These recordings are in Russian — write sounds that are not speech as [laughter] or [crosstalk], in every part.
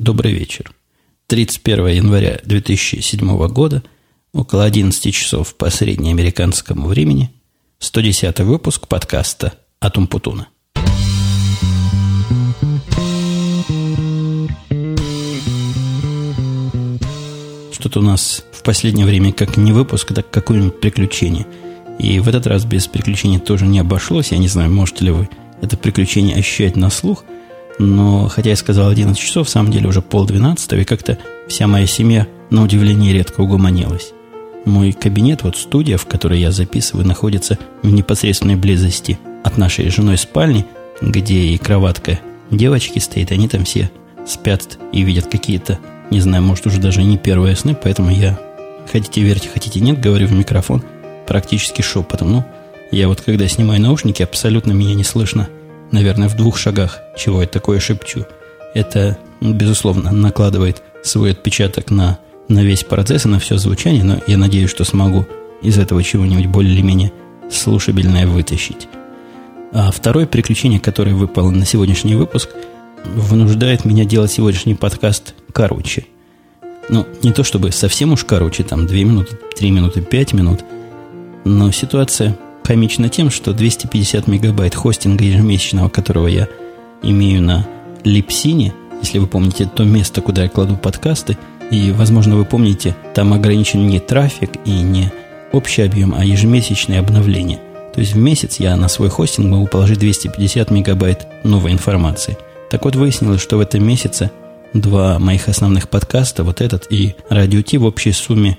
добрый вечер. 31 января 2007 года, около 11 часов по среднеамериканскому времени, 110 выпуск подкаста «Атум Путуна». Что-то у нас в последнее время как не выпуск, так какое-нибудь приключение. И в этот раз без приключений тоже не обошлось. Я не знаю, можете ли вы это приключение ощущать на слух – но, хотя я сказал 11 часов, в самом деле уже полдвенадцатого, и как-то вся моя семья, на удивление, редко угомонилась. Мой кабинет, вот студия, в которой я записываю, находится в непосредственной близости от нашей женой спальни, где и кроватка девочки стоит, они там все спят и видят какие-то, не знаю, может уже даже не первые сны, поэтому я, хотите верьте, хотите нет, говорю в микрофон практически шепотом. Ну, я вот когда снимаю наушники, абсолютно меня не слышно – наверное, в двух шагах, чего я такое шепчу. Это, безусловно, накладывает свой отпечаток на, на весь процесс и на все звучание, но я надеюсь, что смогу из этого чего-нибудь более или менее слушабельное вытащить. А второе приключение, которое выпало на сегодняшний выпуск, вынуждает меня делать сегодняшний подкаст короче. Ну, не то чтобы совсем уж короче, там 2 минуты, 3 минуты, 5 минут, но ситуация комично тем, что 250 мегабайт хостинга ежемесячного, которого я имею на Липсине, если вы помните то место, куда я кладу подкасты, и, возможно, вы помните, там ограничен не трафик и не общий объем, а ежемесячное обновление. То есть в месяц я на свой хостинг могу положить 250 мегабайт новой информации. Так вот, выяснилось, что в этом месяце два моих основных подкаста, вот этот и Радио Ти, в общей сумме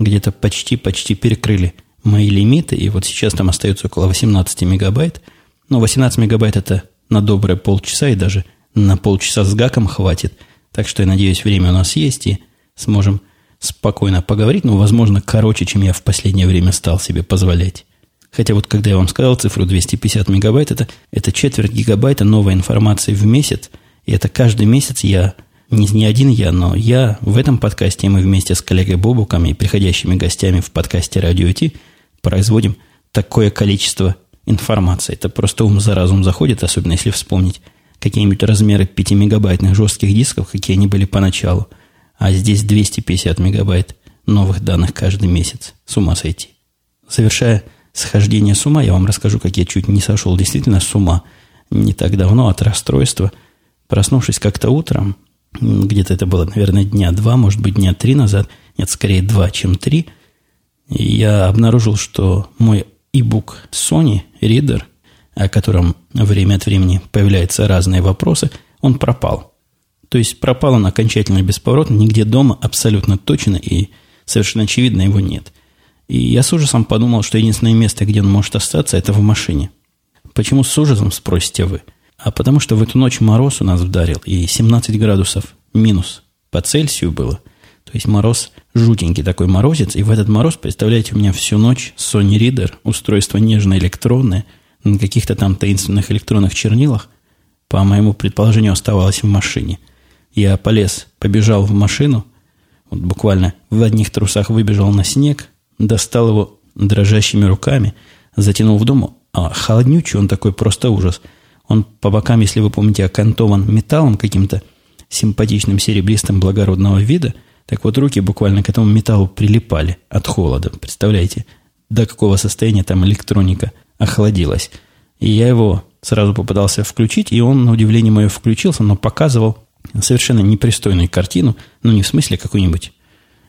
где-то почти-почти перекрыли мои лимиты, и вот сейчас там остается около 18 мегабайт. Но 18 мегабайт это на добрые полчаса, и даже на полчаса с гаком хватит. Так что я надеюсь, время у нас есть, и сможем спокойно поговорить, но, возможно, короче, чем я в последнее время стал себе позволять. Хотя вот когда я вам сказал цифру 250 мегабайт, это, это четверть гигабайта новой информации в месяц, и это каждый месяц я, не, не один я, но я в этом подкасте, и мы вместе с коллегой Бобуком и приходящими гостями в подкасте «Радио Ти» производим такое количество информации. Это просто ум за разум заходит, особенно если вспомнить какие-нибудь размеры 5-мегабайтных жестких дисков, какие они были поначалу. А здесь 250 мегабайт новых данных каждый месяц. С ума сойти. Завершая схождение с ума, я вам расскажу, как я чуть не сошел действительно с ума не так давно от расстройства. Проснувшись как-то утром, где-то это было, наверное, дня два, может быть, дня три назад, нет, скорее два, чем три – я обнаружил, что мой e-book Sony Reader, о котором время от времени появляются разные вопросы, он пропал. То есть пропал он окончательно бесповоротно, нигде дома абсолютно точно и совершенно очевидно его нет. И я с ужасом подумал, что единственное место, где он может остаться, это в машине. Почему с ужасом, спросите вы? А потому что в эту ночь мороз у нас вдарил, и 17 градусов минус по Цельсию было – то есть мороз, жутенький такой морозец. И в этот мороз, представляете, у меня всю ночь Sony Reader, устройство нежно-электронное, на каких-то там таинственных электронных чернилах, по моему предположению, оставалось в машине. Я полез, побежал в машину, вот буквально в одних трусах выбежал на снег, достал его дрожащими руками, затянул в дому, а холоднючий он такой просто ужас. Он по бокам, если вы помните, окантован металлом каким-то симпатичным серебристым благородного вида – так вот, руки буквально к этому металлу прилипали от холода. Представляете, до какого состояния там электроника охладилась. И я его сразу попытался включить, и он, на удивление мое, включился, но показывал совершенно непристойную картину, ну, не в смысле какой-нибудь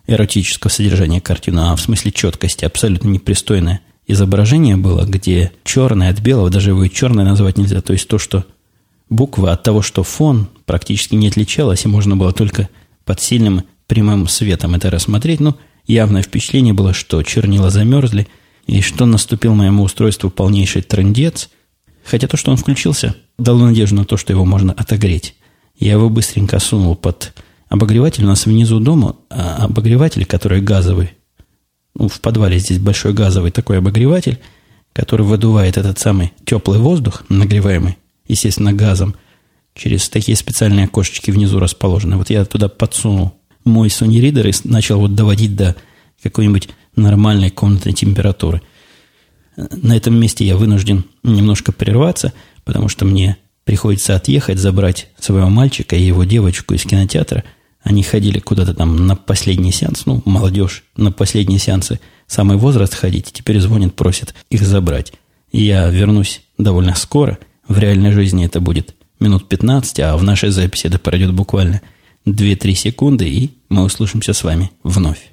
эротического содержания картины, а в смысле четкости, абсолютно непристойное изображение было, где черное от белого, даже его и черное назвать нельзя, то есть то, что буква от того, что фон практически не отличалась, и можно было только под сильным прямым светом это рассмотреть, но явное впечатление было, что чернила замерзли, и что наступил моему устройству полнейший трендец, хотя то, что он включился, дало надежду на то, что его можно отогреть. Я его быстренько сунул под обогреватель. У нас внизу дома а обогреватель, который газовый. Ну, в подвале здесь большой газовый такой обогреватель, который выдувает этот самый теплый воздух, нагреваемый, естественно, газом, через такие специальные окошечки внизу расположены. Вот я туда подсунул мой Sony Reader и начал вот доводить до какой-нибудь нормальной комнатной температуры. На этом месте я вынужден немножко прерваться, потому что мне приходится отъехать, забрать своего мальчика и его девочку из кинотеатра. Они ходили куда-то там на последний сеанс, ну, молодежь, на последние сеансы, самый возраст ходить, теперь звонит, просит их забрать. Я вернусь довольно скоро. В реальной жизни это будет минут 15, а в нашей записи это пройдет буквально 2-3 секунды, и мы услышимся с вами вновь.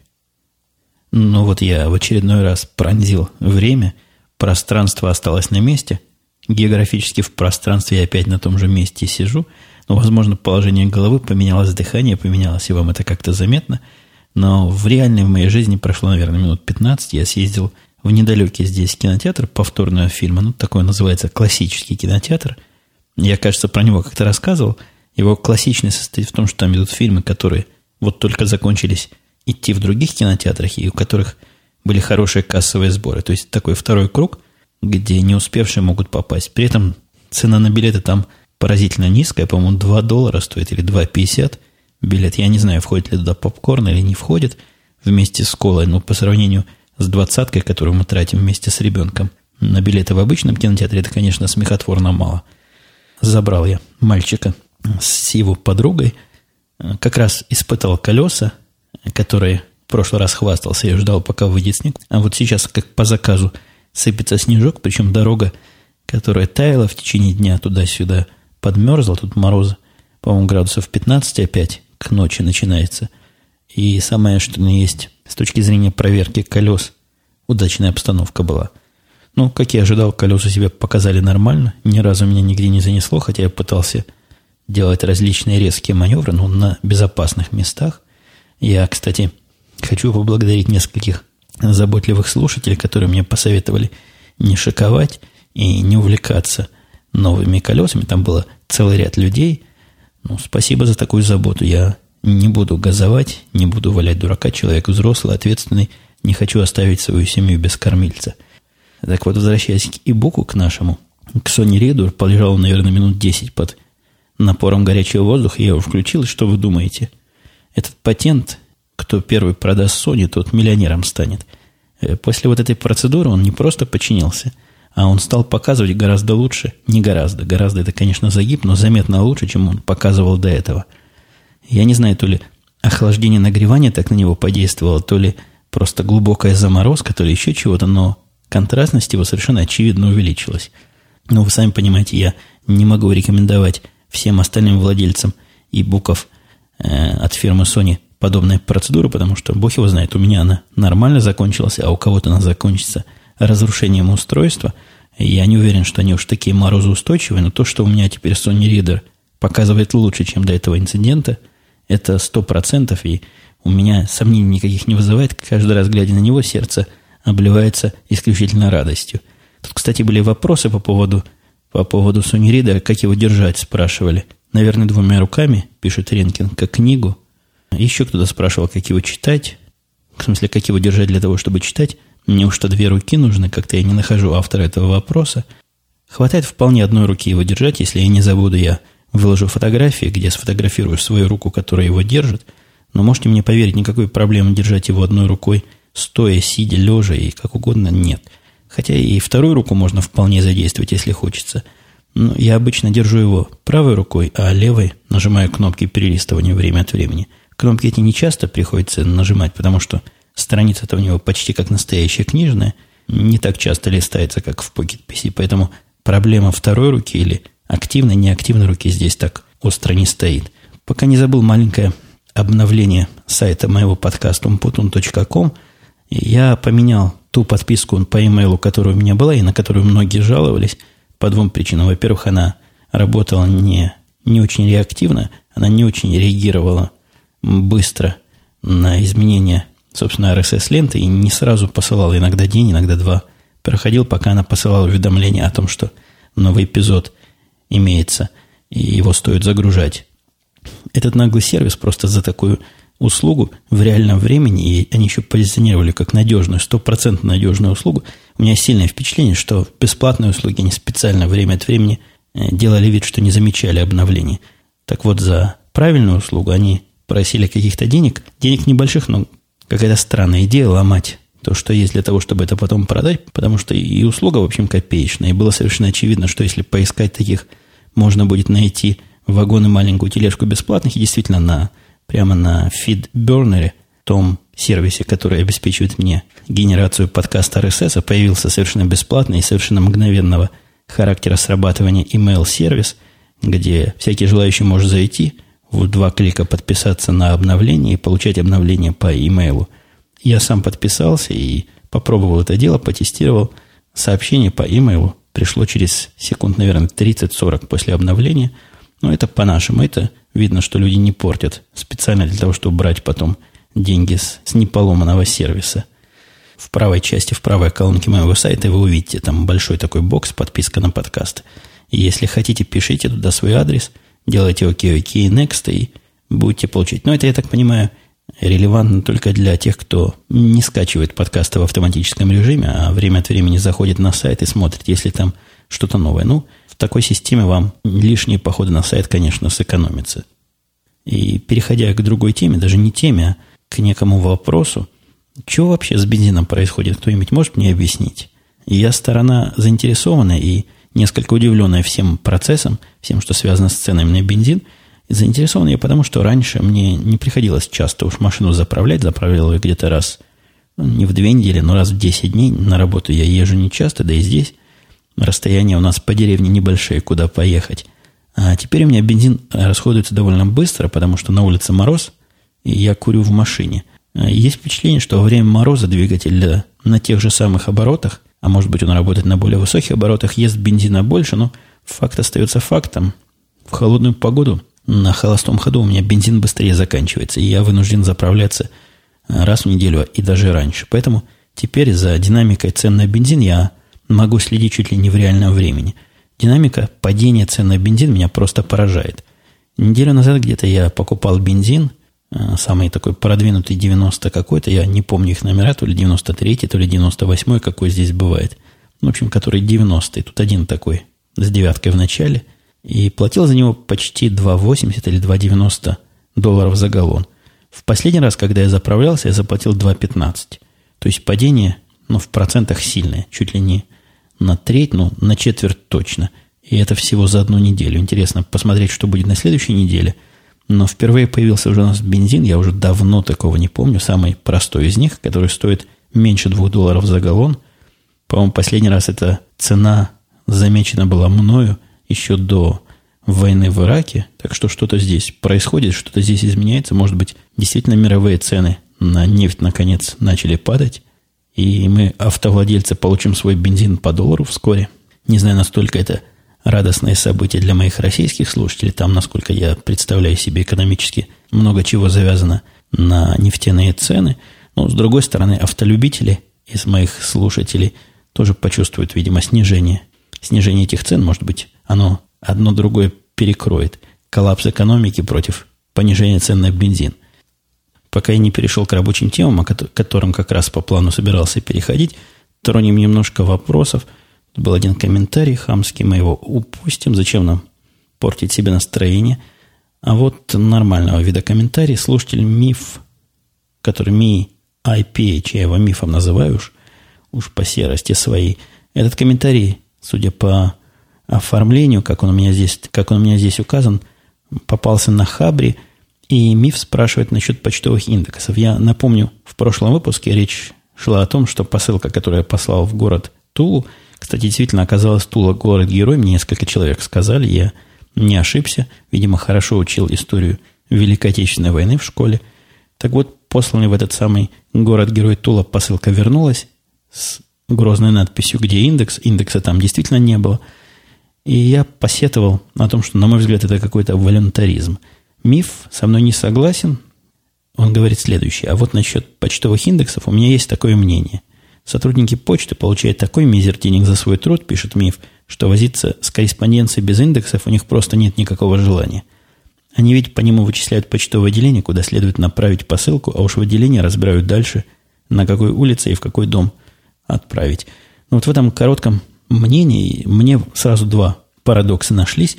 Ну вот я в очередной раз пронзил время, пространство осталось на месте, географически в пространстве я опять на том же месте сижу, но, возможно, положение головы поменялось, дыхание поменялось, и вам это как-то заметно, но в реальной в моей жизни прошло, наверное, минут 15, я съездил в недалекий здесь кинотеатр повторного фильма, ну, такой называется классический кинотеатр. Я, кажется, про него как-то рассказывал. Его классичность состоит в том, что там идут фильмы, которые вот только закончились идти в других кинотеатрах, и у которых были хорошие кассовые сборы. То есть такой второй круг, где не успевшие могут попасть. При этом цена на билеты там поразительно низкая, по-моему, 2 доллара стоит или 2,50 билет. Я не знаю, входит ли туда попкорн или не входит вместе с колой, но по сравнению с двадцаткой, которую мы тратим вместе с ребенком на билеты в обычном кинотеатре, это, конечно, смехотворно мало. Забрал я мальчика с его подругой, как раз испытал колеса, который в прошлый раз хвастался, я ждал, пока выйдет снег. А вот сейчас, как по заказу, сыпется снежок, причем дорога, которая таяла в течение дня туда-сюда, подмерзла, тут мороза, по-моему, градусов 15 опять к ночи начинается. И самое, что на есть, с точки зрения проверки колес, удачная обстановка была. Ну, как я ожидал, колеса себя показали нормально, ни разу меня нигде не занесло, хотя я пытался делать различные резкие маневры, но на безопасных местах – я, кстати, хочу поблагодарить нескольких заботливых слушателей, которые мне посоветовали не шиковать и не увлекаться новыми колесами. Там было целый ряд людей. Ну, спасибо за такую заботу. Я не буду газовать, не буду валять дурака. Человек взрослый, ответственный. Не хочу оставить свою семью без кормильца. Так вот, возвращаясь к ибуку, к нашему, к Sony Reader, полежал, наверное, минут 10 под напором горячего воздуха. Я его включил. Что вы думаете – этот патент, кто первый продаст Sony, тот миллионером станет. Э, после вот этой процедуры он не просто подчинился, а он стал показывать гораздо лучше, не гораздо, гораздо это, конечно, загиб, но заметно лучше, чем он показывал до этого. Я не знаю, то ли охлаждение нагревания так на него подействовало, то ли просто глубокая заморозка, то ли еще чего-то, но контрастность его совершенно очевидно увеличилась. Но вы сами понимаете, я не могу рекомендовать всем остальным владельцам и буков Э, от фирмы Sony подобная процедура, потому что, бог его знает, у меня она нормально закончилась, а у кого-то она закончится разрушением устройства. Я не уверен, что они уж такие морозоустойчивые, но то, что у меня теперь Sony Reader показывает лучше, чем до этого инцидента, это сто процентов, и у меня сомнений никаких не вызывает. Каждый раз, глядя на него, сердце обливается исключительно радостью. Тут, кстати, были вопросы по поводу, по поводу Reader, как его держать, спрашивали – наверное, двумя руками, пишет Ренкин, как книгу. Еще кто-то спрашивал, как его читать. В смысле, как его держать для того, чтобы читать. Мне уж что две руки нужны, как-то я не нахожу автора этого вопроса. Хватает вполне одной руки его держать, если я не забуду, я выложу фотографии, где сфотографирую свою руку, которая его держит. Но можете мне поверить, никакой проблемы держать его одной рукой, стоя, сидя, лежа и как угодно, нет. Хотя и вторую руку можно вполне задействовать, если хочется – ну, я обычно держу его правой рукой, а левой нажимаю кнопки перелистывания время от времени. Кнопки эти не часто приходится нажимать, потому что страница-то у него почти как настоящая книжная, не так часто листается, как в Pocket PC, поэтому проблема второй руки или активной, неактивной руки здесь так остро не стоит. Пока не забыл маленькое обновление сайта моего подкаста umputun.com, я поменял ту подписку по имейлу, которая у меня была, и на которую многие жаловались – по двум причинам. Во-первых, она работала не, не очень реактивно, она не очень реагировала быстро на изменения, собственно, RSS-ленты и не сразу посылала, иногда день, иногда два. Проходил, пока она посылала уведомление о том, что новый эпизод имеется, и его стоит загружать. Этот наглый сервис просто за такую услугу в реальном времени, и они еще позиционировали как надежную, стопроцентно надежную услугу, у меня сильное впечатление, что бесплатные услуги они специально время от времени э, делали вид, что не замечали обновлений. Так вот, за правильную услугу они просили каких-то денег, денег небольших, но какая-то странная идея ломать то, что есть для того, чтобы это потом продать, потому что и услуга, в общем, копеечная. И было совершенно очевидно, что если поискать таких можно будет найти вагон и маленькую тележку бесплатных. И действительно, на, прямо на FeedBurner, том сервисе, который обеспечивает мне генерацию подкаста RSS, появился совершенно бесплатный и совершенно мгновенного характера срабатывания email-сервис, где всякий желающий может зайти, в два клика подписаться на обновление и получать обновление по имейлу. Я сам подписался и попробовал это дело, потестировал. Сообщение по имейлу пришло через секунд, наверное, 30-40 после обновления. Но это по-нашему. Это видно, что люди не портят специально для того, чтобы брать потом деньги с, с неполоманного сервиса. В правой части, в правой колонке моего сайта вы увидите там большой такой бокс, подписка на подкаст. И если хотите, пишите туда свой адрес, делайте окей, окей, next, и будете получить. Но это, я так понимаю, релевантно только для тех, кто не скачивает подкасты в автоматическом режиме, а время от времени заходит на сайт и смотрит, если там что-то новое. Ну, такой системе вам лишние походы на сайт, конечно, сэкономятся. И переходя к другой теме, даже не теме, а к некому вопросу, что вообще с бензином происходит, кто-нибудь может мне объяснить? Я сторона заинтересованная и несколько удивленная всем процессом, всем, что связано с ценами на бензин. Заинтересован я потому, что раньше мне не приходилось часто уж машину заправлять, заправлял ее где-то раз, ну, не в две недели, но раз в 10 дней. На работу я езжу не часто, да и здесь расстояние у нас по деревне небольшие, куда поехать. А теперь у меня бензин расходуется довольно быстро, потому что на улице мороз – и я курю в машине. А есть впечатление, что во время мороза двигатель на тех же самых оборотах, а может быть он работает на более высоких оборотах, ест бензина больше, но факт остается фактом. В холодную погоду на холостом ходу у меня бензин быстрее заканчивается, и я вынужден заправляться раз в неделю и даже раньше. Поэтому теперь за динамикой цен на бензин я могу следить чуть ли не в реальном времени. Динамика падения цен на бензин меня просто поражает. Неделю назад где-то я покупал бензин – Э, самый такой продвинутый 90 какой-то, я не помню их номера, то ли 93 то ли 98 какой здесь бывает. В общем, который 90 Тут один такой с девяткой в начале. И платил за него почти 2,80 или 2,90 долларов за галлон. В последний раз, когда я заправлялся, я заплатил 2,15. То есть падение, ну, в процентах сильное. Чуть ли не на треть, ну, на четверть точно. И это всего за одну неделю. Интересно посмотреть, что будет на следующей неделе – но впервые появился уже у нас бензин, я уже давно такого не помню, самый простой из них, который стоит меньше 2 долларов за галлон. По-моему, последний раз эта цена замечена была мною еще до войны в Ираке, так что что-то здесь происходит, что-то здесь изменяется. Может быть, действительно мировые цены на нефть наконец начали падать, и мы, автовладельцы, получим свой бензин по доллару вскоре. Не знаю, настолько это радостное событие для моих российских слушателей. Там, насколько я представляю себе экономически, много чего завязано на нефтяные цены. Но, с другой стороны, автолюбители из моих слушателей тоже почувствуют, видимо, снижение. Снижение этих цен, может быть, оно одно другое перекроет. Коллапс экономики против понижения цен на бензин. Пока я не перешел к рабочим темам, о которым как раз по плану собирался переходить, тронем немножко вопросов – был один комментарий хамский, мы его упустим. Зачем нам портить себе настроение? А вот нормального вида комментарий слушатель миф, который ми IPH, я его мифом называю уж, уж по серости своей. Этот комментарий, судя по оформлению, как он у меня здесь, как он у меня здесь указан, попался на Хабре, и миф спрашивает насчет почтовых индексов. Я напомню, в прошлом выпуске речь шла о том, что посылка, которую я послал в город Тулу, кстати, действительно оказалось Тула город-герой. Мне несколько человек сказали, я не ошибся. Видимо, хорошо учил историю Великой Отечественной войны в школе. Так вот, посланный в этот самый город-герой Тула посылка вернулась с грозной надписью, где индекс. Индекса там действительно не было. И я посетовал о том, что, на мой взгляд, это какой-то волюнтаризм. Миф со мной не согласен. Он говорит следующее. А вот насчет почтовых индексов у меня есть такое мнение – Сотрудники почты получают такой мизер денег за свой труд, пишет Миф, что возиться с корреспонденцией без индексов у них просто нет никакого желания. Они ведь по нему вычисляют почтовое отделение, куда следует направить посылку, а уж в отделение разбирают дальше, на какой улице и в какой дом отправить. Но вот в этом коротком мнении мне сразу два парадокса нашлись.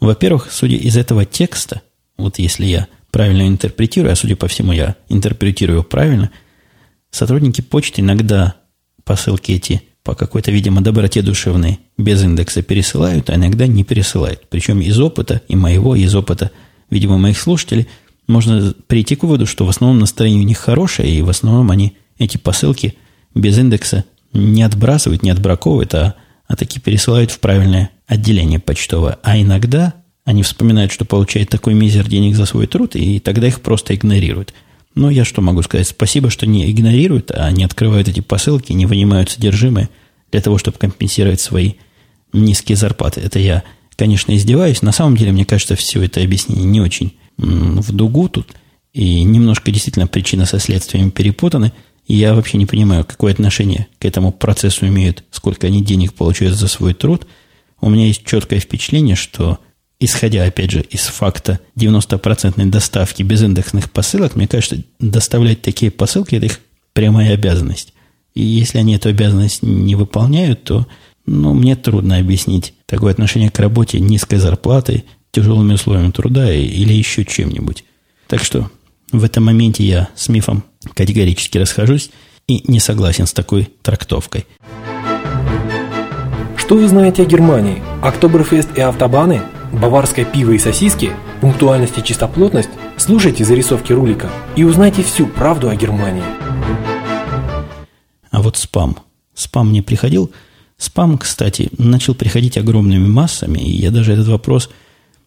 Во-первых, судя из этого текста, вот если я правильно интерпретирую, а судя по всему я интерпретирую правильно – Сотрудники почты иногда посылки эти по какой-то, видимо, доброте душевной без индекса пересылают, а иногда не пересылают. Причем из опыта, и моего, из опыта, видимо, моих слушателей, можно прийти к выводу, что в основном настроение у них хорошее, и в основном они эти посылки без индекса не отбрасывают, не отбраковывают, а, а таки пересылают в правильное отделение почтовое. А иногда они вспоминают, что получают такой мизер денег за свой труд, и тогда их просто игнорируют. Но я что могу сказать? Спасибо, что не игнорируют, а не открывают эти посылки, не вынимают содержимое для того, чтобы компенсировать свои низкие зарплаты. Это я, конечно, издеваюсь. На самом деле, мне кажется, все это объяснение не очень в дугу тут. И немножко действительно причина со следствием перепутаны. И я вообще не понимаю, какое отношение к этому процессу имеют, сколько они денег получают за свой труд. У меня есть четкое впечатление, что исходя, опять же, из факта 90% доставки безиндексных посылок, мне кажется, доставлять такие посылки – это их прямая обязанность. И если они эту обязанность не выполняют, то ну, мне трудно объяснить такое отношение к работе низкой зарплатой, тяжелыми условиями труда или еще чем-нибудь. Так что в этом моменте я с мифом категорически расхожусь и не согласен с такой трактовкой. Что вы знаете о Германии? Октоберфест и автобаны – баварское пиво и сосиски, пунктуальность и чистоплотность, слушайте зарисовки рулика и узнайте всю правду о Германии. А вот спам. Спам не приходил. Спам, кстати, начал приходить огромными массами, и я даже этот вопрос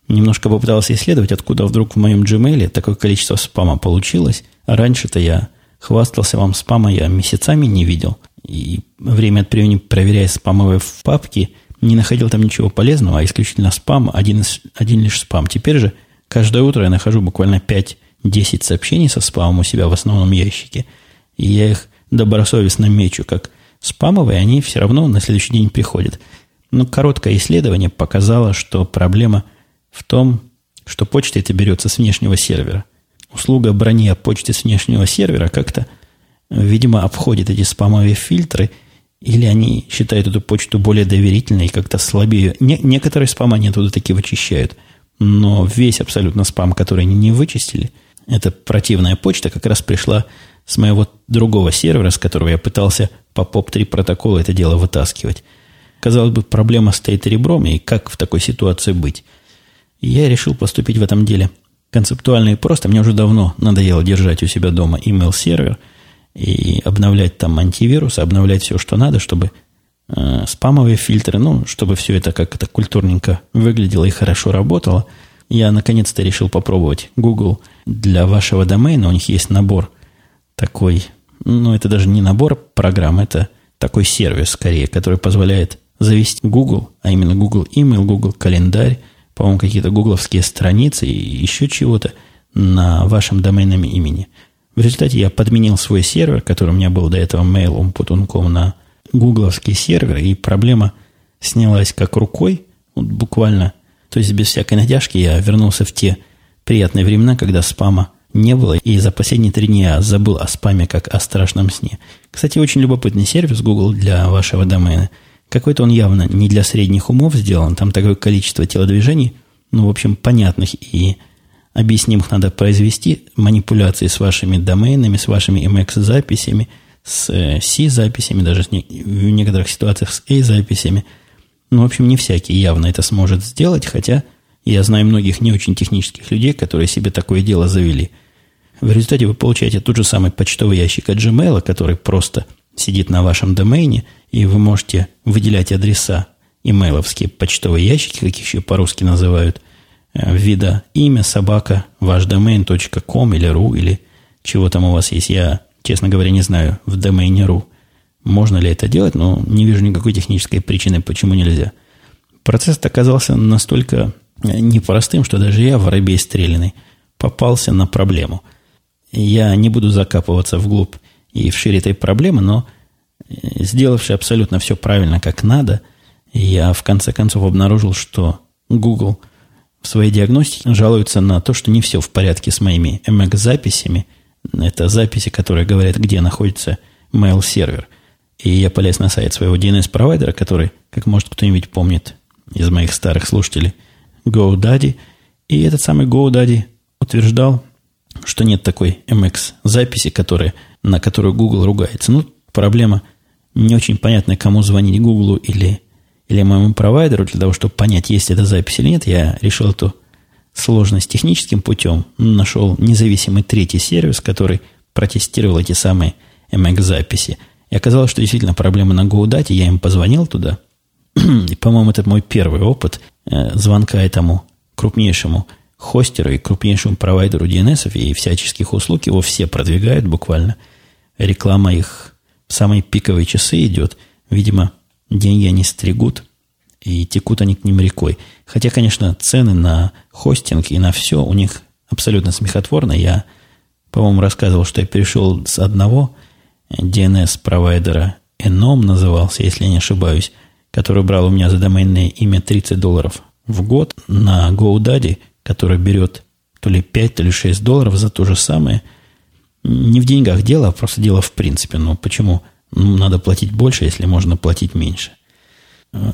немножко попытался исследовать, откуда вдруг в моем Gmail такое количество спама получилось. А раньше-то я хвастался вам спама, я месяцами не видел. И время от времени, проверяя спамовые папки, не находил там ничего полезного, а исключительно спам, один, один лишь спам. Теперь же каждое утро я нахожу буквально 5-10 сообщений со спамом у себя в основном ящике, и я их добросовестно мечу как спамовые, они все равно на следующий день приходят. Но короткое исследование показало, что проблема в том, что почта это берется с внешнего сервера. Услуга брони о почте с внешнего сервера как-то, видимо, обходит эти спамовые фильтры – или они считают эту почту более доверительной и как-то слабее. Не, некоторые спам они оттуда таки вычищают. Но весь абсолютно спам, который они не вычистили, эта противная почта как раз пришла с моего другого сервера, с которого я пытался по POP3 протокола это дело вытаскивать. Казалось бы, проблема стоит ребром, и как в такой ситуации быть? Я решил поступить в этом деле концептуально и просто. Мне уже давно надоело держать у себя дома email-сервер – и обновлять там антивирус, обновлять все, что надо, чтобы э, спамовые фильтры, ну, чтобы все это как-то культурненько выглядело и хорошо работало. Я наконец-то решил попробовать Google для вашего домена. У них есть набор такой, ну, это даже не набор программ, это такой сервис скорее, который позволяет завести Google, а именно Google Email, Google календарь, по-моему, какие-то гугловские страницы и еще чего-то на вашем доменном имени – в результате я подменил свой сервер, который у меня был до этого mail.com на гугловский сервер, и проблема снялась как рукой, вот буквально, то есть без всякой натяжки я вернулся в те приятные времена, когда спама не было, и за последние три дня забыл о спаме как о страшном сне. Кстати, очень любопытный сервис Google для вашего домена. Какой-то он явно не для средних умов сделан, там такое количество телодвижений, ну, в общем, понятных и объяснимых надо произвести, манипуляции с вашими доменами, с вашими MX-записями, с э, C-записями, даже в некоторых ситуациях с A-записями. Ну, в общем, не всякий явно это сможет сделать, хотя я знаю многих не очень технических людей, которые себе такое дело завели. В результате вы получаете тот же самый почтовый ящик от Gmail, который просто сидит на вашем домене, и вы можете выделять адреса имейловские почтовые ящики, как их еще по-русски называют – вида имя, собака, ваш домен, .com или .ru, или чего там у вас есть. Я, честно говоря, не знаю в домене .ru, можно ли это делать, но не вижу никакой технической причины, почему нельзя. Процесс оказался настолько э, непростым, что даже я, воробей стрелянный, попался на проблему. Я не буду закапываться вглубь и вширь этой проблемы, но э, сделавший абсолютно все правильно, как надо, я в конце концов обнаружил, что Google – в своей диагностике жалуются на то, что не все в порядке с моими MX-записями. Это записи, которые говорят, где находится mail-сервер. И я полез на сайт своего DNS-провайдера, который, как может кто-нибудь помнит из моих старых слушателей, GoDaddy. И этот самый GoDaddy утверждал, что нет такой MX-записи, которая, на которую Google ругается. Ну, проблема не очень понятно, кому звонить Гуглу или, или моему провайдеру, для того, чтобы понять, есть эта запись или нет, я решил эту сложность техническим путем. Нашел независимый третий сервис, который протестировал эти самые MX-записи. И оказалось, что действительно проблема на GoDaddy. Я им позвонил туда. И, по-моему, это мой первый опыт э, звонка этому крупнейшему хостеру и крупнейшему провайдеру DNS и всяческих услуг. Его все продвигают буквально. Реклама их в самые пиковые часы идет. Видимо, деньги они стригут, и текут они к ним рекой. Хотя, конечно, цены на хостинг и на все у них абсолютно смехотворны. Я, по-моему, рассказывал, что я перешел с одного DNS-провайдера, Enom назывался, если я не ошибаюсь, который брал у меня за доменное имя 30 долларов в год, на GoDaddy, который берет то ли 5, то ли 6 долларов за то же самое. Не в деньгах дело, а просто дело в принципе. Но почему надо платить больше, если можно платить меньше?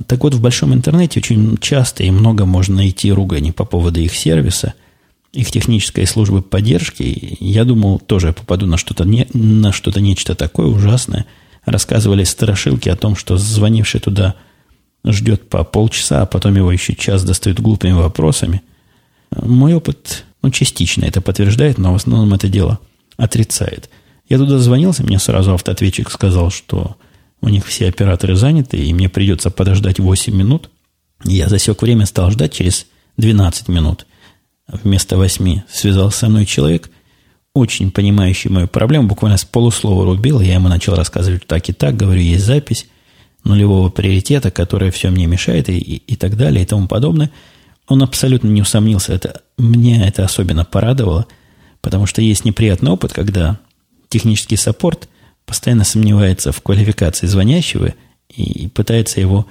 Так вот, в большом интернете очень часто и много можно найти ругани по поводу их сервиса, их технической службы поддержки. Я думал, тоже попаду на что-то, не, на что-то нечто такое ужасное. Рассказывали страшилки о том, что звонивший туда ждет по полчаса, а потом его еще час достают глупыми вопросами. Мой опыт, ну, частично это подтверждает, но в основном это дело отрицает. Я туда звонился, мне сразу автоответчик сказал, что у них все операторы заняты, и мне придется подождать 8 минут. Я засек время, стал ждать через 12 минут. Вместо 8 связался со мной человек, очень понимающий мою проблему, буквально с полуслова рубил. Я ему начал рассказывать так и так, говорю, есть запись нулевого приоритета, которая все мне мешает, и, и, и так далее, и тому подобное. Он абсолютно не усомнился. Это, мне это особенно порадовало, потому что есть неприятный опыт, когда технический саппорт – постоянно сомневается в квалификации звонящего и пытается его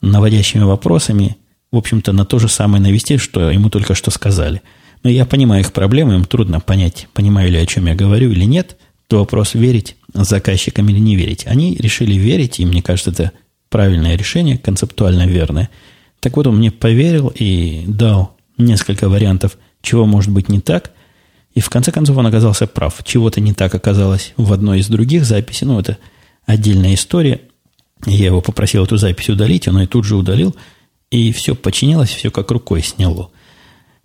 наводящими вопросами, в общем-то, на то же самое навести, что ему только что сказали. Но я понимаю их проблемы, им трудно понять, понимаю ли, о чем я говорю или нет, то вопрос верить заказчикам или не верить. Они решили верить, и мне кажется, это правильное решение, концептуально верное. Так вот, он мне поверил и дал несколько вариантов, чего может быть не так – и в конце концов он оказался прав. Чего-то не так оказалось в одной из других записей. Ну, это отдельная история. Я его попросил эту запись удалить, он ее тут же удалил. И все починилось, все как рукой сняло.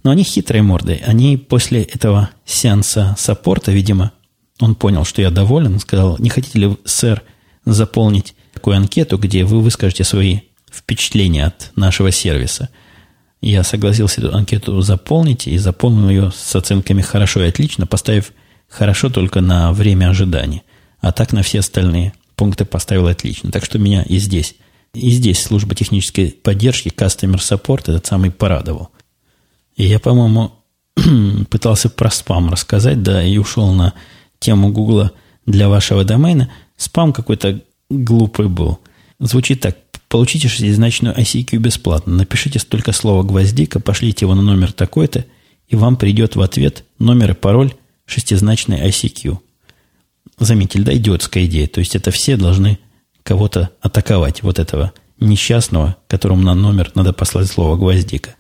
Но они хитрые морды. Они после этого сеанса саппорта, видимо, он понял, что я доволен, сказал, не хотите ли, сэр, заполнить такую анкету, где вы выскажете свои впечатления от нашего сервиса – я согласился эту анкету заполнить и заполнил ее с оценками «хорошо» и «отлично», поставив «хорошо» только на время ожидания. А так на все остальные пункты поставил «отлично». Так что меня и здесь, и здесь служба технической поддержки, Customer Support, этот самый порадовал. И я, по-моему, [clears throat] пытался про спам рассказать, да, и ушел на тему Гугла для вашего домена. Спам какой-то глупый был. Звучит так. Получите шестизначную ICQ бесплатно. Напишите столько слова «гвоздика», пошлите его на номер такой-то, и вам придет в ответ номер и пароль шестизначной ICQ. Заметьте, да, идиотская идея. То есть это все должны кого-то атаковать, вот этого несчастного, которому на номер надо послать слово «гвоздика».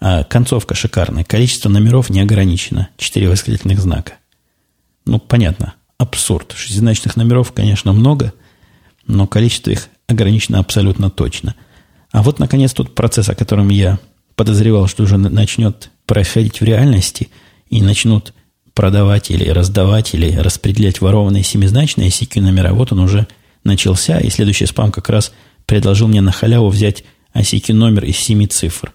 А концовка шикарная. Количество номеров не ограничено. Четыре восклицательных знака. Ну, понятно. Абсурд. Шестизначных номеров, конечно, много, но количество их ограничено абсолютно точно. А вот, наконец, тот процесс, о котором я подозревал, что уже начнет происходить в реальности, и начнут продавать или раздавать, или распределять ворованные семизначные ICQ номера, вот он уже начался, и следующий спам как раз предложил мне на халяву взять ICQ номер из семи цифр.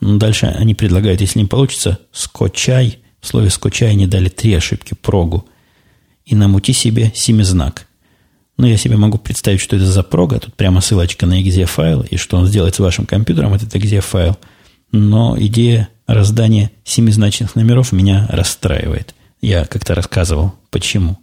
Ну, дальше они предлагают, если не получится, скотчай. В слове скотчай они дали три ошибки прогу. И намути себе семизнак. Но я себе могу представить, что это за прога. Тут прямо ссылочка на exe файл, и что он сделает с вашим компьютером, этот exe файл. Но идея раздания семизначных номеров меня расстраивает. Я как-то рассказывал, почему.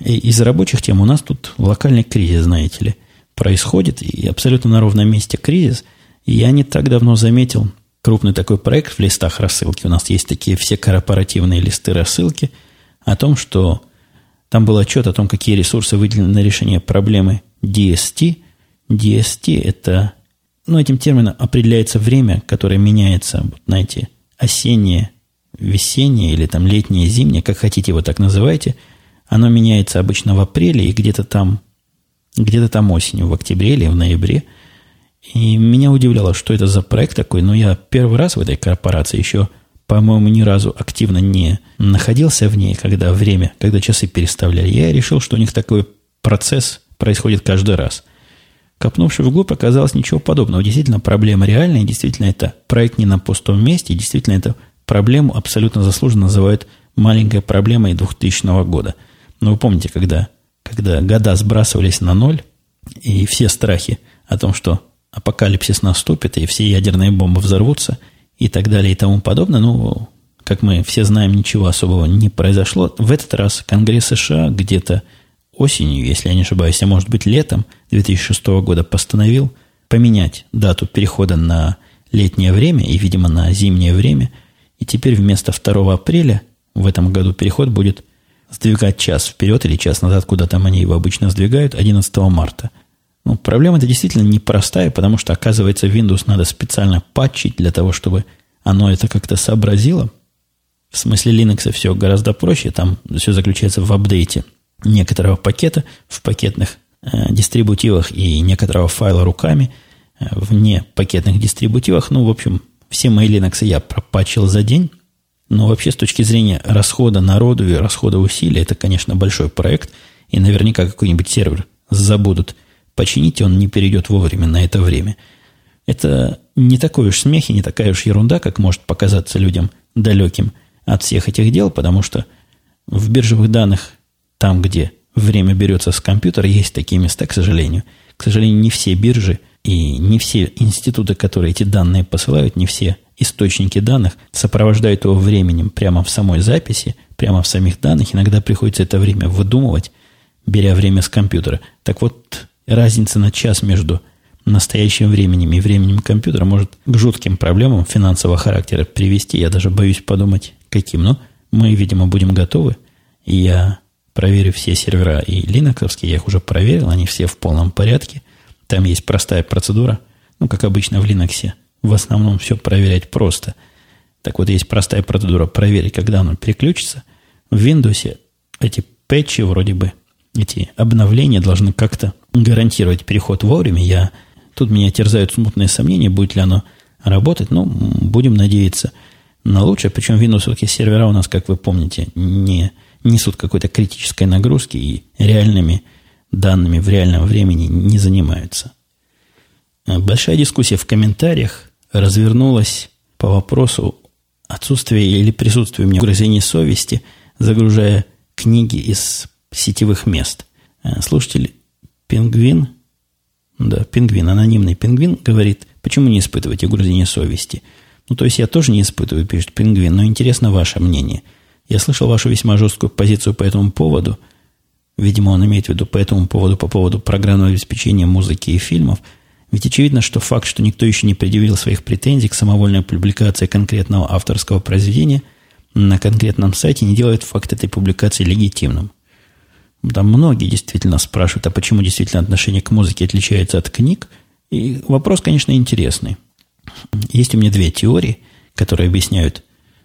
И из рабочих тем у нас тут локальный кризис, знаете ли, происходит, и абсолютно на ровном месте кризис. И я не так давно заметил крупный такой проект в листах рассылки. У нас есть такие все корпоративные листы рассылки о том, что там был отчет о том, какие ресурсы выделены на решение проблемы DST. DST – это, ну, этим термином определяется время, которое меняется, вот, знаете, осеннее, весеннее или там летнее, зимнее, как хотите его так называйте. Оно меняется обычно в апреле, и где-то там где-то там осенью, в октябре или в ноябре. И меня удивляло, что это за проект такой. Но я первый раз в этой корпорации еще, по-моему, ни разу активно не находился в ней, когда время, когда часы переставляли. Я решил, что у них такой процесс происходит каждый раз. Копнувши вглубь, оказалось ничего подобного. Действительно, проблема реальная, действительно, это проект не на пустом месте, действительно, это проблему абсолютно заслуженно называют маленькой проблемой 2000 года. Но вы помните, когда, когда года сбрасывались на ноль, и все страхи о том, что апокалипсис наступит, и все ядерные бомбы взорвутся, и так далее, и тому подобное, ну, как мы все знаем, ничего особого не произошло. В этот раз Конгресс США где-то осенью, если я не ошибаюсь, а может быть летом 2006 года постановил поменять дату перехода на летнее время и, видимо, на зимнее время. И теперь вместо 2 апреля в этом году переход будет сдвигать час вперед или час назад, куда там они его обычно сдвигают, 11 марта. Ну, проблема это действительно непростая, потому что, оказывается, Windows надо специально патчить для того, чтобы оно это как-то сообразило. В смысле Linux все гораздо проще, там все заключается в апдейте некоторого пакета в пакетных э, дистрибутивах и некоторого файла руками э, в непакетных дистрибутивах. Ну, в общем, все мои Linux я пропачил за день. Но вообще с точки зрения расхода народу и расхода усилий, это, конечно, большой проект. И наверняка какой-нибудь сервер забудут починить, он не перейдет вовремя на это время. Это не такой уж смех и не такая уж ерунда, как может показаться людям далеким от всех этих дел, потому что в биржевых данных, там, где время берется с компьютера, есть такие места, к сожалению. К сожалению, не все биржи и не все институты, которые эти данные посылают, не все источники данных сопровождают его временем прямо в самой записи, прямо в самих данных. Иногда приходится это время выдумывать, беря время с компьютера. Так вот, разница на час между настоящим временем и временем компьютера может к жутким проблемам финансового характера привести. Я даже боюсь подумать, каким. Но мы, видимо, будем готовы. И я проверю все сервера и линоковские, я их уже проверил, они все в полном порядке. Там есть простая процедура, ну, как обычно в Linux в основном все проверять просто. Так вот, есть простая процедура проверить, когда оно переключится. В Windows эти патчи вроде бы, эти обновления должны как-то гарантировать переход вовремя. Я, тут меня терзают смутные сомнения, будет ли оно работать. Но будем надеяться на лучшее. Причем Windows сервера у нас, как вы помните, не несут какой-то критической нагрузки и реальными данными в реальном времени не занимаются. Большая дискуссия в комментариях развернулась по вопросу отсутствия или присутствия у меня угрызений совести, загружая книги из сетевых мест. Э, слушатель Пингвин, да, Пингвин, анонимный Пингвин говорит, почему не испытываете угрызения совести? Ну, то есть я тоже не испытываю, пишет Пингвин, но интересно ваше мнение. Я слышал вашу весьма жесткую позицию по этому поводу. Видимо, он имеет в виду по этому поводу, по поводу программного обеспечения музыки и фильмов – ведь очевидно, что факт, что никто еще не предъявил своих претензий к самовольной публикации конкретного авторского произведения на конкретном сайте, не делает факт этой публикации легитимным. Там многие действительно спрашивают, а почему действительно отношение к музыке отличается от книг? И вопрос, конечно, интересный. Есть у меня две теории, которые объясняют,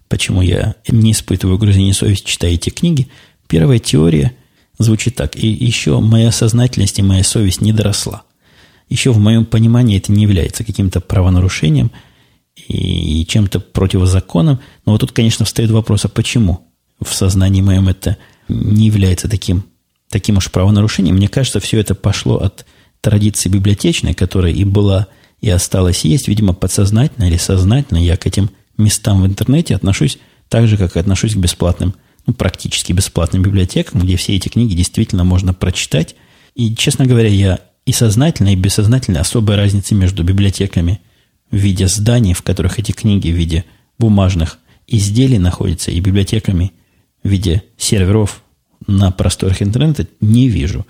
почему я не испытываю угрызения совести, читая эти книги. Первая теория звучит так. И еще моя сознательность и моя совесть не доросла – еще в моем понимании это не является каким-то правонарушением и чем-то противозаконным. Но вот тут, конечно, встает вопрос, а почему в сознании моем это не является таким, таким уж правонарушением? Мне кажется, все это пошло от традиции библиотечной, которая и была, и осталась есть. Видимо, подсознательно или сознательно я к этим местам в интернете отношусь так же, как отношусь к бесплатным, ну, практически бесплатным библиотекам, где все эти книги действительно можно прочитать. И, честно говоря, я и сознательно, и бессознательно особой разницы между библиотеками в виде зданий, в которых эти книги в виде бумажных изделий находятся, и библиотеками в виде серверов на просторах интернета не вижу.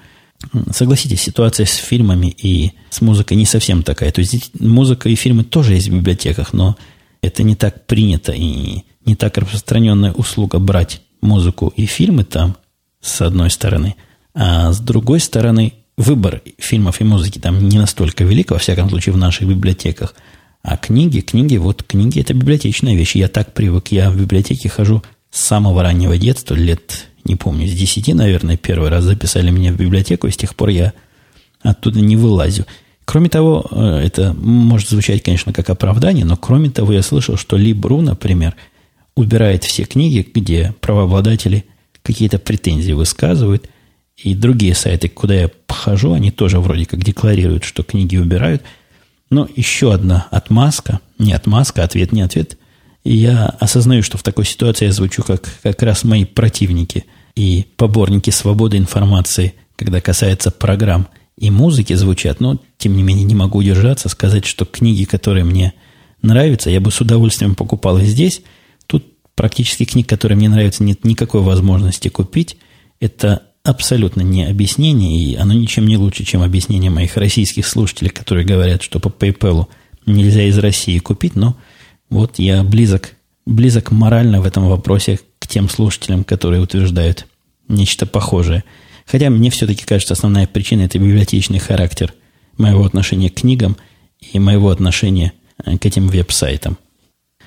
Согласитесь, ситуация с фильмами и с музыкой не совсем такая. То есть музыка и фильмы тоже есть в библиотеках, но это не так принято и не так распространенная услуга брать музыку и фильмы там, с одной стороны, а с другой стороны, выбор фильмов и музыки там не настолько велик, во всяком случае, в наших библиотеках. А книги, книги, вот книги – это библиотечная вещь. Я так привык. Я в библиотеке хожу с самого раннего детства, лет, не помню, с 10, наверное, первый раз записали меня в библиотеку, и с тех пор я оттуда не вылазю. Кроме того, э, это может звучать, конечно, как оправдание, но кроме того, я слышал, что Либру, например, убирает все книги, где правообладатели какие-то претензии высказывают, и другие сайты, куда я похожу, они тоже вроде как декларируют, что книги убирают. Но еще одна отмазка, не отмазка, ответ не ответ. И я осознаю, что в такой ситуации я звучу как как раз мои противники и поборники свободы информации, когда касается программ и музыки звучат, но, тем не менее, не могу удержаться, сказать, что книги, которые мне нравятся, я бы с удовольствием покупал и здесь. Тут практически книг, которые мне нравятся, нет никакой возможности купить. Это абсолютно не объяснение, и оно ничем не лучше, чем объяснение моих российских слушателей, которые говорят, что по PayPal нельзя из России купить, но вот я близок, близок морально в этом вопросе к тем слушателям, которые утверждают нечто похожее – Хотя мне все-таки кажется, основная причина – это библиотечный характер моего отношения к книгам и моего отношения э, к этим веб-сайтам.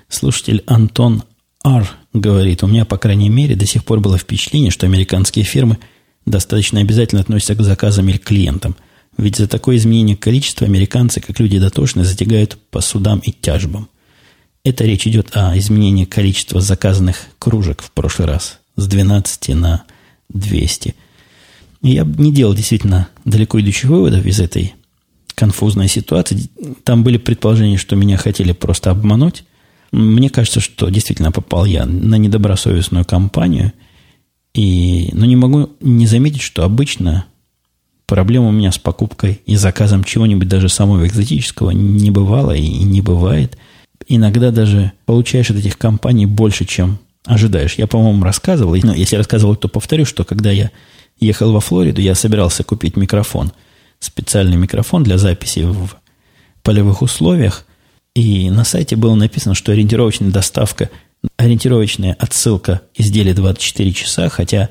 Слушатель Антон Ар говорит, у меня, по крайней мере, до сих пор было впечатление, что американские фирмы достаточно обязательно относятся к заказам или клиентам. Ведь за такое изменение количества американцы, как люди дотошные, затягают по судам и тяжбам. Это речь идет о изменении количества заказанных кружек в прошлый раз с 12 на 200 – я не делал действительно далеко идущих выводов из этой конфузной ситуации. Там были предположения, что меня хотели просто обмануть. Мне кажется, что действительно попал я на недобросовестную компанию. И, но не могу не заметить, что обычно проблема у меня с покупкой и заказом чего-нибудь даже самого экзотического не бывало и не бывает. Иногда даже получаешь от этих компаний больше, чем ожидаешь. Я, по-моему, рассказывал, но если рассказывал, то повторю, что когда я ехал во Флориду, я собирался купить микрофон, специальный микрофон для записи в полевых условиях, и на сайте было написано, что ориентировочная доставка, ориентировочная отсылка изделия 24 часа, хотя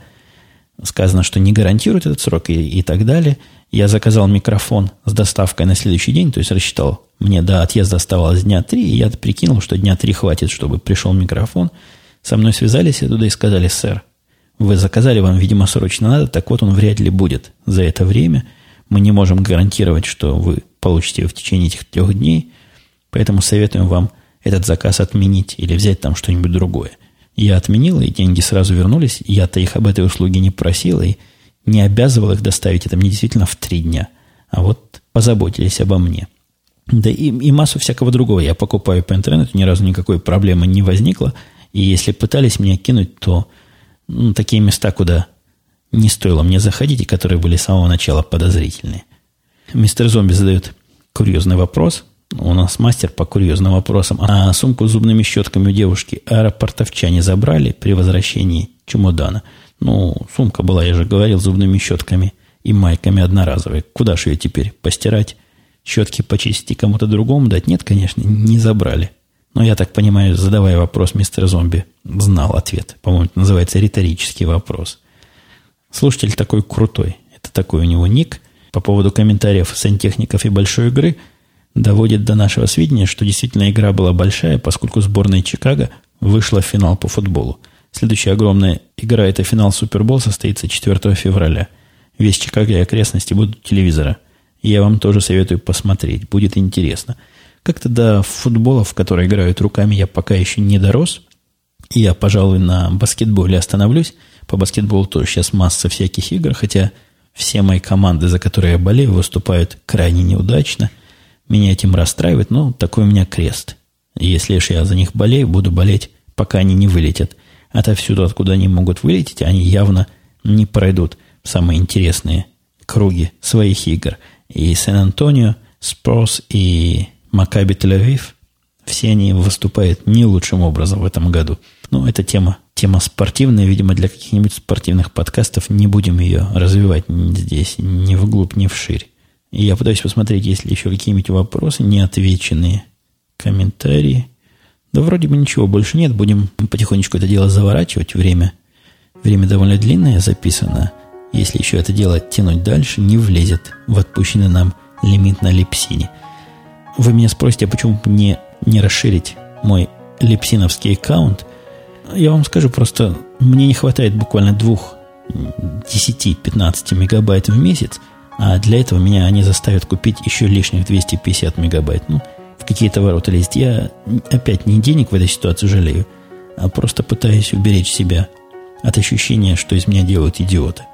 сказано, что не гарантирует этот срок и, и так далее. Я заказал микрофон с доставкой на следующий день, то есть рассчитал, мне до отъезда оставалось дня три, и я прикинул, что дня три хватит, чтобы пришел микрофон. Со мной связались оттуда и сказали, сэр, вы заказали, вам, видимо, срочно надо, так вот он вряд ли будет за это время. Мы не можем гарантировать, что вы получите его в течение этих трех дней, поэтому советуем вам этот заказ отменить или взять там что-нибудь другое. Я отменил, и деньги сразу вернулись. Я-то их об этой услуге не просил и не обязывал их доставить. Это мне действительно в три дня. А вот позаботились обо мне. Да и, и массу всякого другого я покупаю по интернету, ни разу никакой проблемы не возникло. И если пытались меня кинуть, то ну, такие места, куда не стоило мне заходить, и которые были с самого начала подозрительные. Мистер Зомби задает курьезный вопрос. У нас мастер по курьезным вопросам. А сумку с зубными щетками у девушки аэропортовчане забрали при возвращении чемодана. Ну, сумка была, я же говорил, зубными щетками и майками одноразовой. Куда же ее теперь постирать? Щетки почистить и кому-то другому дать? Нет, конечно, не забрали. Но я так понимаю, задавая вопрос, мистер Зомби знал ответ. По-моему, это называется риторический вопрос. Слушатель такой крутой. Это такой у него ник. По поводу комментариев сантехников и большой игры доводит до нашего сведения, что действительно игра была большая, поскольку сборная Чикаго вышла в финал по футболу. Следующая огромная игра, это финал Супербол, состоится 4 февраля. Весь Чикаго и окрестности будут телевизора. Я вам тоже советую посмотреть, будет интересно. Как-то до футбола, в который играют руками, я пока еще не дорос. Я, пожалуй, на баскетболе остановлюсь. По баскетболу тоже сейчас масса всяких игр, хотя все мои команды, за которые я болею, выступают крайне неудачно. Меня этим расстраивает, но такой у меня крест. Если уж я за них болею, буду болеть, пока они не вылетят. Отовсюду, откуда они могут вылететь, они явно не пройдут самые интересные круги своих игр. И Сан-Антонио, Спорс и Макаби Тель-Авив, все они выступают не лучшим образом в этом году. Ну, это тема, тема спортивная, видимо, для каких-нибудь спортивных подкастов. Не будем ее развивать здесь ни вглубь, ни вширь. И я пытаюсь посмотреть, есть ли еще какие-нибудь вопросы, неотвеченные комментарии. Да вроде бы ничего больше нет. Будем потихонечку это дело заворачивать. Время, время довольно длинное записано. Если еще это дело тянуть дальше, не влезет в отпущенный нам лимит на липсине. Вы меня спросите, а почему не, не расширить мой липсиновский аккаунт? Я вам скажу просто, мне не хватает буквально двух 10-15 мегабайт в месяц А для этого меня они заставят купить еще лишних 250 мегабайт. Ну, в какие-то ворота лезть. Я опять не денег в этой ситуации жалею, а просто пытаюсь уберечь себя от ощущения, что из меня делают идиота.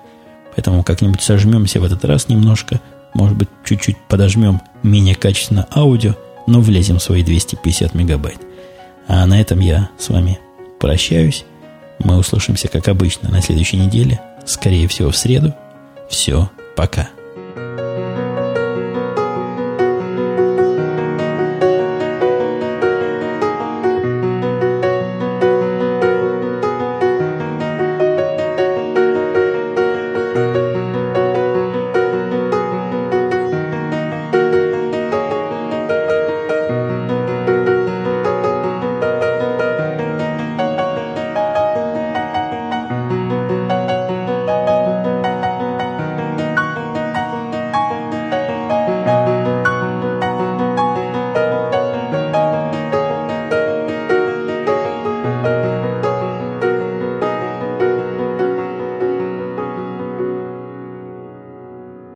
Поэтому как-нибудь сожмемся в этот раз немножко, может быть, чуть-чуть подожмем менее качественно аудио, но влезем в свои 250 мегабайт. А на этом я с вами прощаюсь. Мы услышимся, как обычно, на следующей неделе, скорее всего, в среду. Все, пока.